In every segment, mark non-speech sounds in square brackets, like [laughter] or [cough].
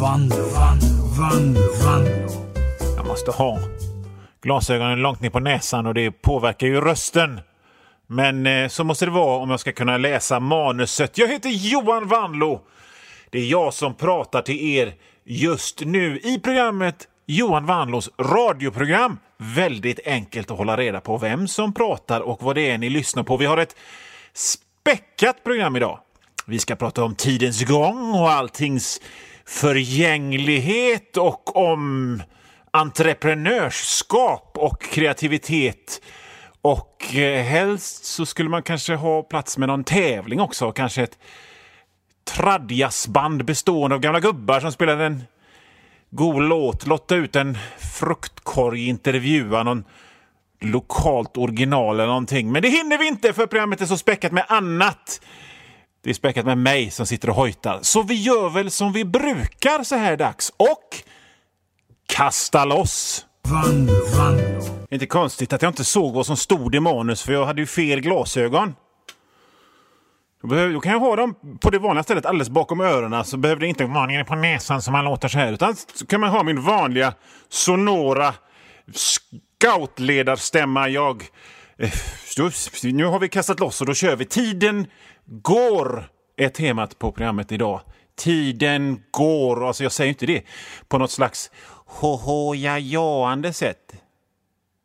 Vando, vando, vando, vando. Jag måste ha glasögonen långt ner på näsan och det påverkar ju rösten. Men eh, så måste det vara om jag ska kunna läsa manuset. Jag heter Johan Vanlo. Det är jag som pratar till er just nu i programmet Johan Vanlos radioprogram. Väldigt enkelt att hålla reda på vem som pratar och vad det är ni lyssnar på. Vi har ett späckat program idag. Vi ska prata om tidens gång och alltings förgänglighet och om entreprenörskap och kreativitet. Och eh, helst så skulle man kanske ha plats med någon tävling också. Kanske ett tradjazzband bestående av gamla gubbar som spelar en god låt. Lotta ut en fruktkorg, intervjua någon lokalt original eller någonting. Men det hinner vi inte för programmet är så späckat med annat. Det är späckat med mig som sitter och hojtar. Så vi gör väl som vi brukar så här dags och kasta loss. Vanlo, Vanlo. Inte konstigt att jag inte såg vad som stod i manus för jag hade ju fel glasögon. Då, då kan jag ha dem på det vanliga stället alldeles bakom öronen så behöver det inte vara nere på näsan som man låter så här. Utan så kan man ha min vanliga sonora scoutledarstämma. Jag... eh, då- Nu har vi kastat loss och då kör vi. Tiden går är temat på programmet idag. Tiden går. Alltså jag säger inte det på något slags hohojajaande sätt.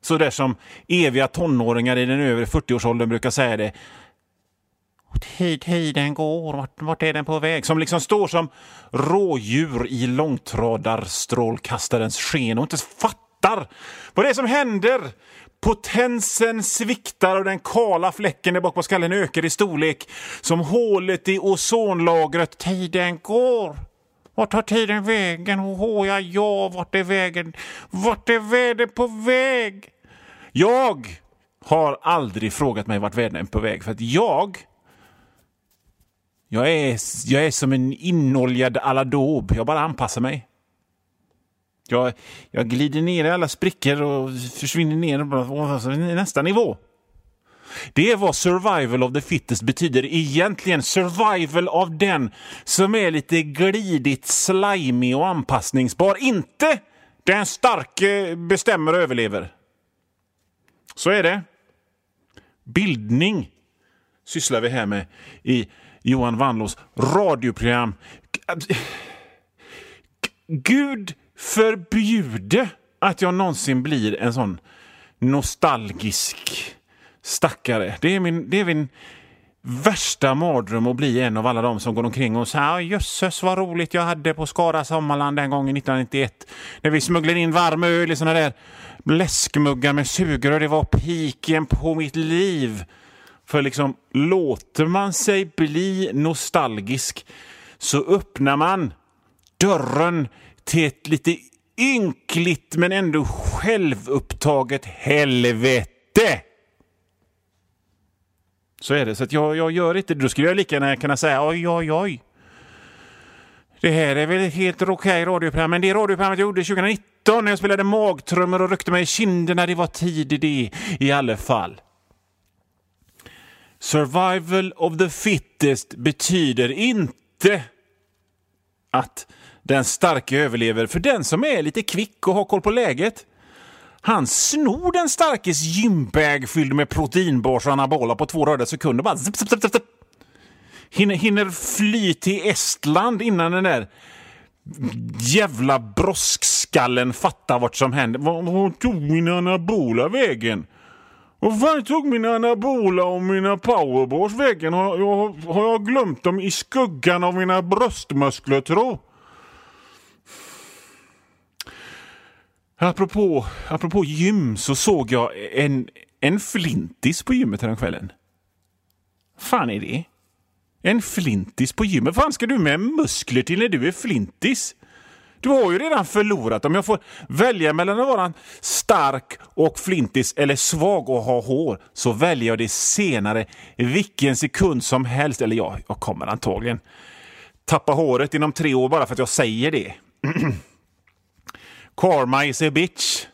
Så där som eviga tonåringar i den övre 40-årsåldern brukar säga det. Tid, tiden går, vart, vart är den på väg? Som liksom står som rådjur i långtradarstrålkastarens sken och inte fattar vad det är som händer. Potensen sviktar och den kala fläcken där bak på skallen ökar i storlek som hålet i ozonlagret. Tiden går. Vart tar tiden vägen? Åh, ja, ja, vart är vägen? Vart är vädret på väg? Jag har aldrig frågat mig vart världen är på väg för att jag jag är, jag är som en inoljad aladåb. Jag bara anpassar mig. Jag, jag glider ner i alla sprickor och försvinner ner i nästa nivå. Det är vad survival of the fittest betyder egentligen. Survival av den som är lite glidigt, slimy och anpassningsbar. Inte den starke eh, bestämmer och överlever. Så är det. Bildning sysslar vi här med i Johan Wannlås radioprogram. Gud förbjude att jag någonsin blir en sån nostalgisk stackare. Det är min, det är min värsta mardröm att bli en av alla de som går omkring och säger ah, jösses vad roligt jag hade på Skara Sommarland den gången 1991 när vi smugglade in varm öl i såna där läskmuggar med sugrör. Det var piken på mitt liv. För liksom, låter man sig bli nostalgisk så öppnar man dörren till ett lite ynkligt men ändå självupptaget helvete. Så är det. Så att jag, jag gör inte det. Då skulle jag lika gärna kunna säga oj, oj, oj. Det här är väl ett helt okej radioprogram, men det radioprogrammet jag gjorde 2019 när jag spelade magtrummor och ryckte mig i kinderna, det var tid i det i alla fall. Survival of the fittest betyder inte att den starke överlever. För den som är lite kvick och har koll på läget, han snor den starkes gymbag fylld med proteinbars och anabola på två röda sekunder. Bara zip, zip, zip, zip. Hinner, hinner fly till Estland innan den där jävla broskskallen fattar vad som händer. Var, var tog min anabola vägen? Vad fan tog min anabola och mina powerbars vägen? Har jag, har jag glömt dem i skuggan av mina bröstmuskler tro? Apropå, apropå gym så såg jag en, en flintis på gymmet häromkvällen. fan är det? En flintis på gymmet? Vad fan ska du med muskler till när du är flintis? Du har ju redan förlorat. Om jag får välja mellan att vara stark och flintis eller svag och ha hår så väljer jag det senare vilken sekund som helst. Eller ja, jag kommer antagligen tappa håret inom tre år bara för att jag säger det. [clears throat] Karma is a bitch.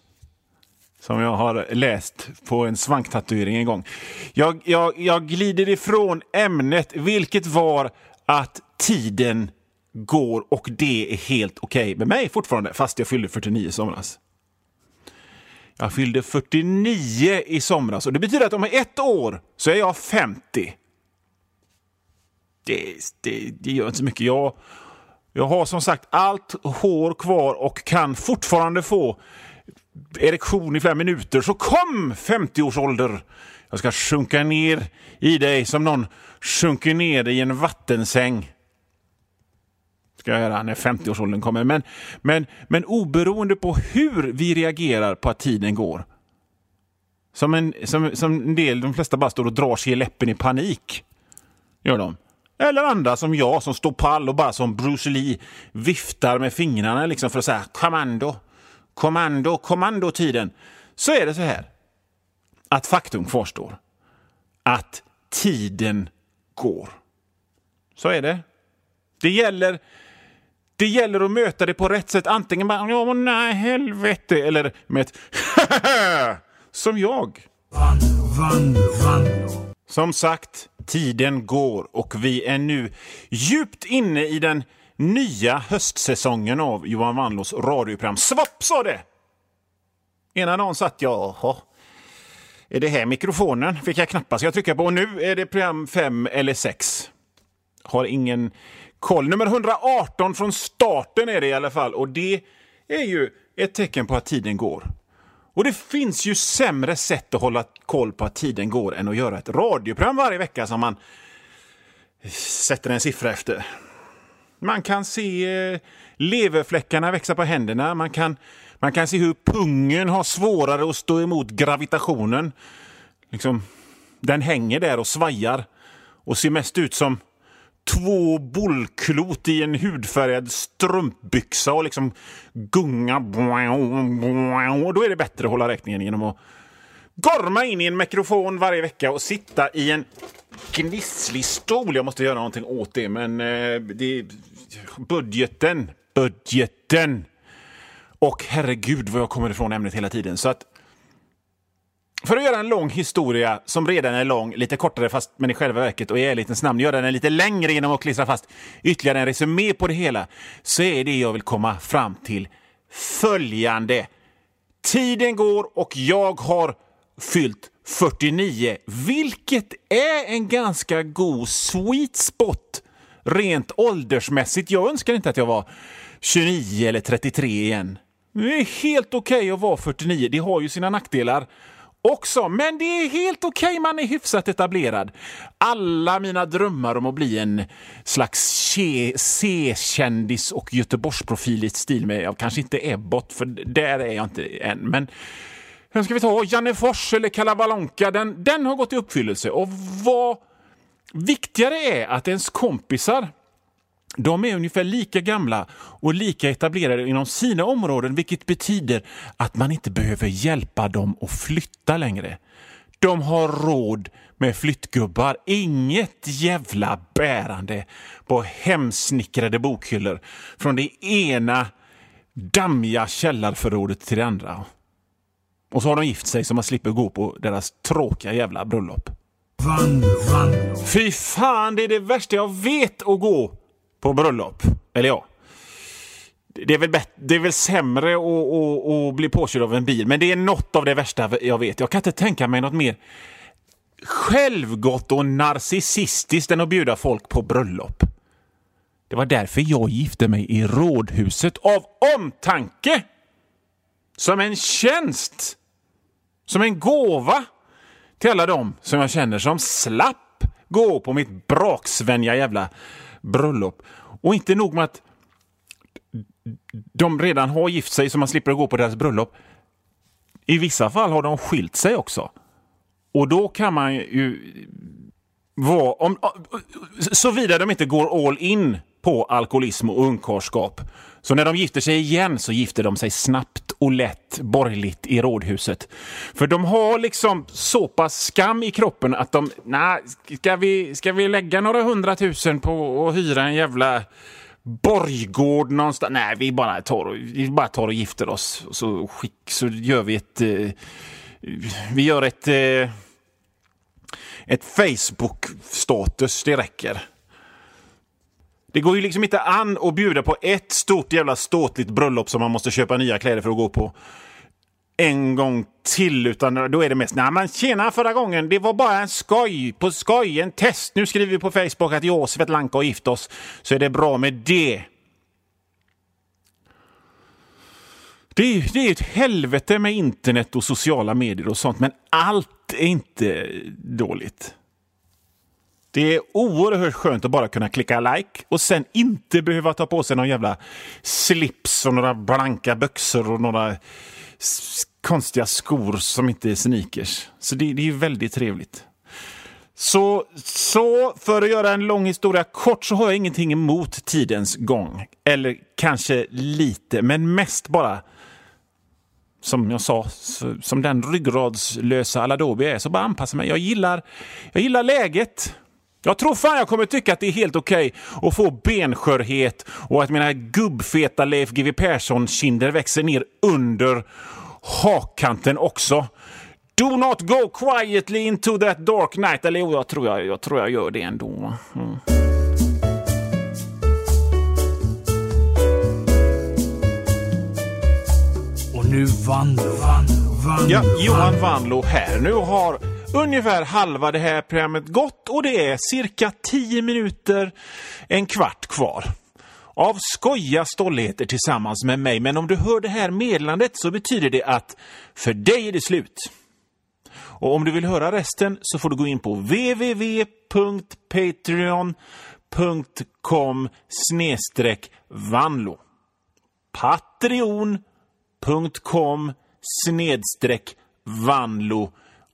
Som jag har läst på en svanktatuering en gång. Jag, jag, jag glider ifrån ämnet, vilket var att tiden går och det är helt okej okay med mig fortfarande, fast jag fyllde 49 i somras. Jag fyllde 49 i somras och det betyder att om ett år så är jag 50. Det, det, det gör inte så mycket. Jag, jag har som sagt allt hår kvar och kan fortfarande få erektion i flera minuter. Så kom 50-årsålder! Jag ska sjunka ner i dig som någon sjunker ner i en vattensäng. Ska jag göra när 50-årsåldern kommer. Men, men, men oberoende på hur vi reagerar på att tiden går. Som en, som, som en del, de flesta bara står och drar sig i läppen i panik. Gör de. Eller andra som jag som står pall och bara som Bruce Lee viftar med fingrarna liksom för att säga kommando, kommando, kommando tiden. Så är det så här att faktum kvarstår. Att tiden går. Så är det. Det gäller, det gäller att möta det på rätt sätt. Antingen bara ja, nej, helvete, eller med ett [laughs] som jag. Som sagt, tiden går och vi är nu djupt inne i den nya höstsäsongen av Johan Wannlås radioprogram. Svapp sa det! Ena dagen satt jag, jaha, är det här mikrofonen? Fick jag knappast jag trycka på. Och nu är det program 5 eller 6. Har ingen koll. Nummer 118 från starten är det i alla fall. Och det är ju ett tecken på att tiden går. Och det finns ju sämre sätt att hålla koll på att tiden går än att göra ett radioprogram varje vecka som man sätter en siffra efter. Man kan se eh, leverfläckarna växa på händerna. Man kan man kan se hur pungen har svårare att stå emot gravitationen. Liksom, den hänger där och svajar och ser mest ut som två bollklot i en hudfärgad strumpbyxa och liksom gunga. Och då är det bättre att hålla räkningen genom att gorma in i en mikrofon varje vecka och sitta i en gnisslig stol. Jag måste göra någonting åt det, men eh, det, budgeten, budgeten och herregud vad jag kommer ifrån ämnet hela tiden. Så att för att göra en lång historia som redan är lång, lite kortare fast men i själva verket och i ärlighetens namn göra den lite längre genom att klistra fast ytterligare en resumé på det hela, så är det jag vill komma fram till följande. Tiden går och jag har fyllt 49, vilket är en ganska god sweet spot rent åldersmässigt. Jag önskar inte att jag var 29 eller 33 igen. Det är helt okej okay att vara 49. Det har ju sina nackdelar också, men det är helt okej. Okay. Man är hyfsat etablerad. Alla mina drömmar om att bli en slags C-kändis och Göteborgsprofil i stil med, ja, kanske inte Ebbot, för där är jag inte än, men vem ska vi ta? Janne Fors eller Kalabalonka, den, den har gått i uppfyllelse. Och vad viktigare är att ens kompisar de är ungefär lika gamla och lika etablerade inom sina områden vilket betyder att man inte behöver hjälpa dem att flytta längre. De har råd med flyttgubbar. Inget jävla bärande på hemsnickrade bokhyllor från det ena dammiga källarförrådet till det andra. Och så har de gift sig så man slipper gå på deras tråkiga jävla bröllop. Fy fan, det är det värsta jag vet att gå på bröllop. Eller ja. Det är väl, det är väl sämre att, att, att bli påkörd av en bil, men det är något av det värsta jag vet. Jag kan inte tänka mig något mer självgott och narcissistiskt än att bjuda folk på bröllop. Det var därför jag gifte mig i rådhuset av omtanke. Som en tjänst. Som en gåva till alla dem som jag känner som slapp gå på mitt braksvänja jävla bröllop. Och inte nog med att de redan har gift sig så man slipper gå på deras bröllop. I vissa fall har de skilt sig också. Och då kan man ju vara... Om, såvida de inte går all in på alkoholism och ungkarlskap. Så när de gifter sig igen så gifter de sig snabbt och lätt borgerligt i rådhuset. För de har liksom så pass skam i kroppen att de, nej, ska vi, ska vi lägga några hundratusen på att hyra en jävla borggård någonstans? Nej, vi bara tar, vi bara tar och gifter oss. Så, skick, så gör vi ett... Eh, vi gör ett... Eh, ett Facebook-status, det räcker. Det går ju liksom inte an att bjuda på ett stort jävla ståtligt bröllop som man måste köpa nya kläder för att gå på en gång till, utan då är det mest nej men tjena förra gången, det var bara en skoj, på skoj, en test. Nu skriver vi på Facebook att jag och Svetlanka har gift oss, så är det bra med det. Det är, det är ett helvete med internet och sociala medier och sånt, men allt är inte dåligt. Det är oerhört skönt att bara kunna klicka like och sen inte behöva ta på sig någon jävla slips och några blanka byxor och några konstiga skor som inte är sneakers. Så det, det är väldigt trevligt. Så, så för att göra en lång historia kort så har jag ingenting emot tidens gång. Eller kanske lite, men mest bara som jag sa, som den ryggradslösa Aladobi är, så bara anpassa mig. Jag gillar, jag gillar läget. Jag tror fan jag kommer tycka att det är helt okej okay att få benskörhet och att mina gubbfeta Leif GW Persson-kinder växer ner under hakkanten också. Do not go quietly into that dark night. Eller jo, jag tror jag, jag, tror jag gör det ändå. Mm. Och nu Vanlo, Vanlo, Vanlo. Ja, Johan Vanlo här. Nu har ungefär halva det här programmet gått och det är cirka 10 minuter, en kvart kvar av skoja stolligheter tillsammans med mig. Men om du hör det här meddelandet så betyder det att för dig är det slut. Och om du vill höra resten så får du gå in på www.patreon.com snedstreck vanlo. Patreon.com snedstreck vanlo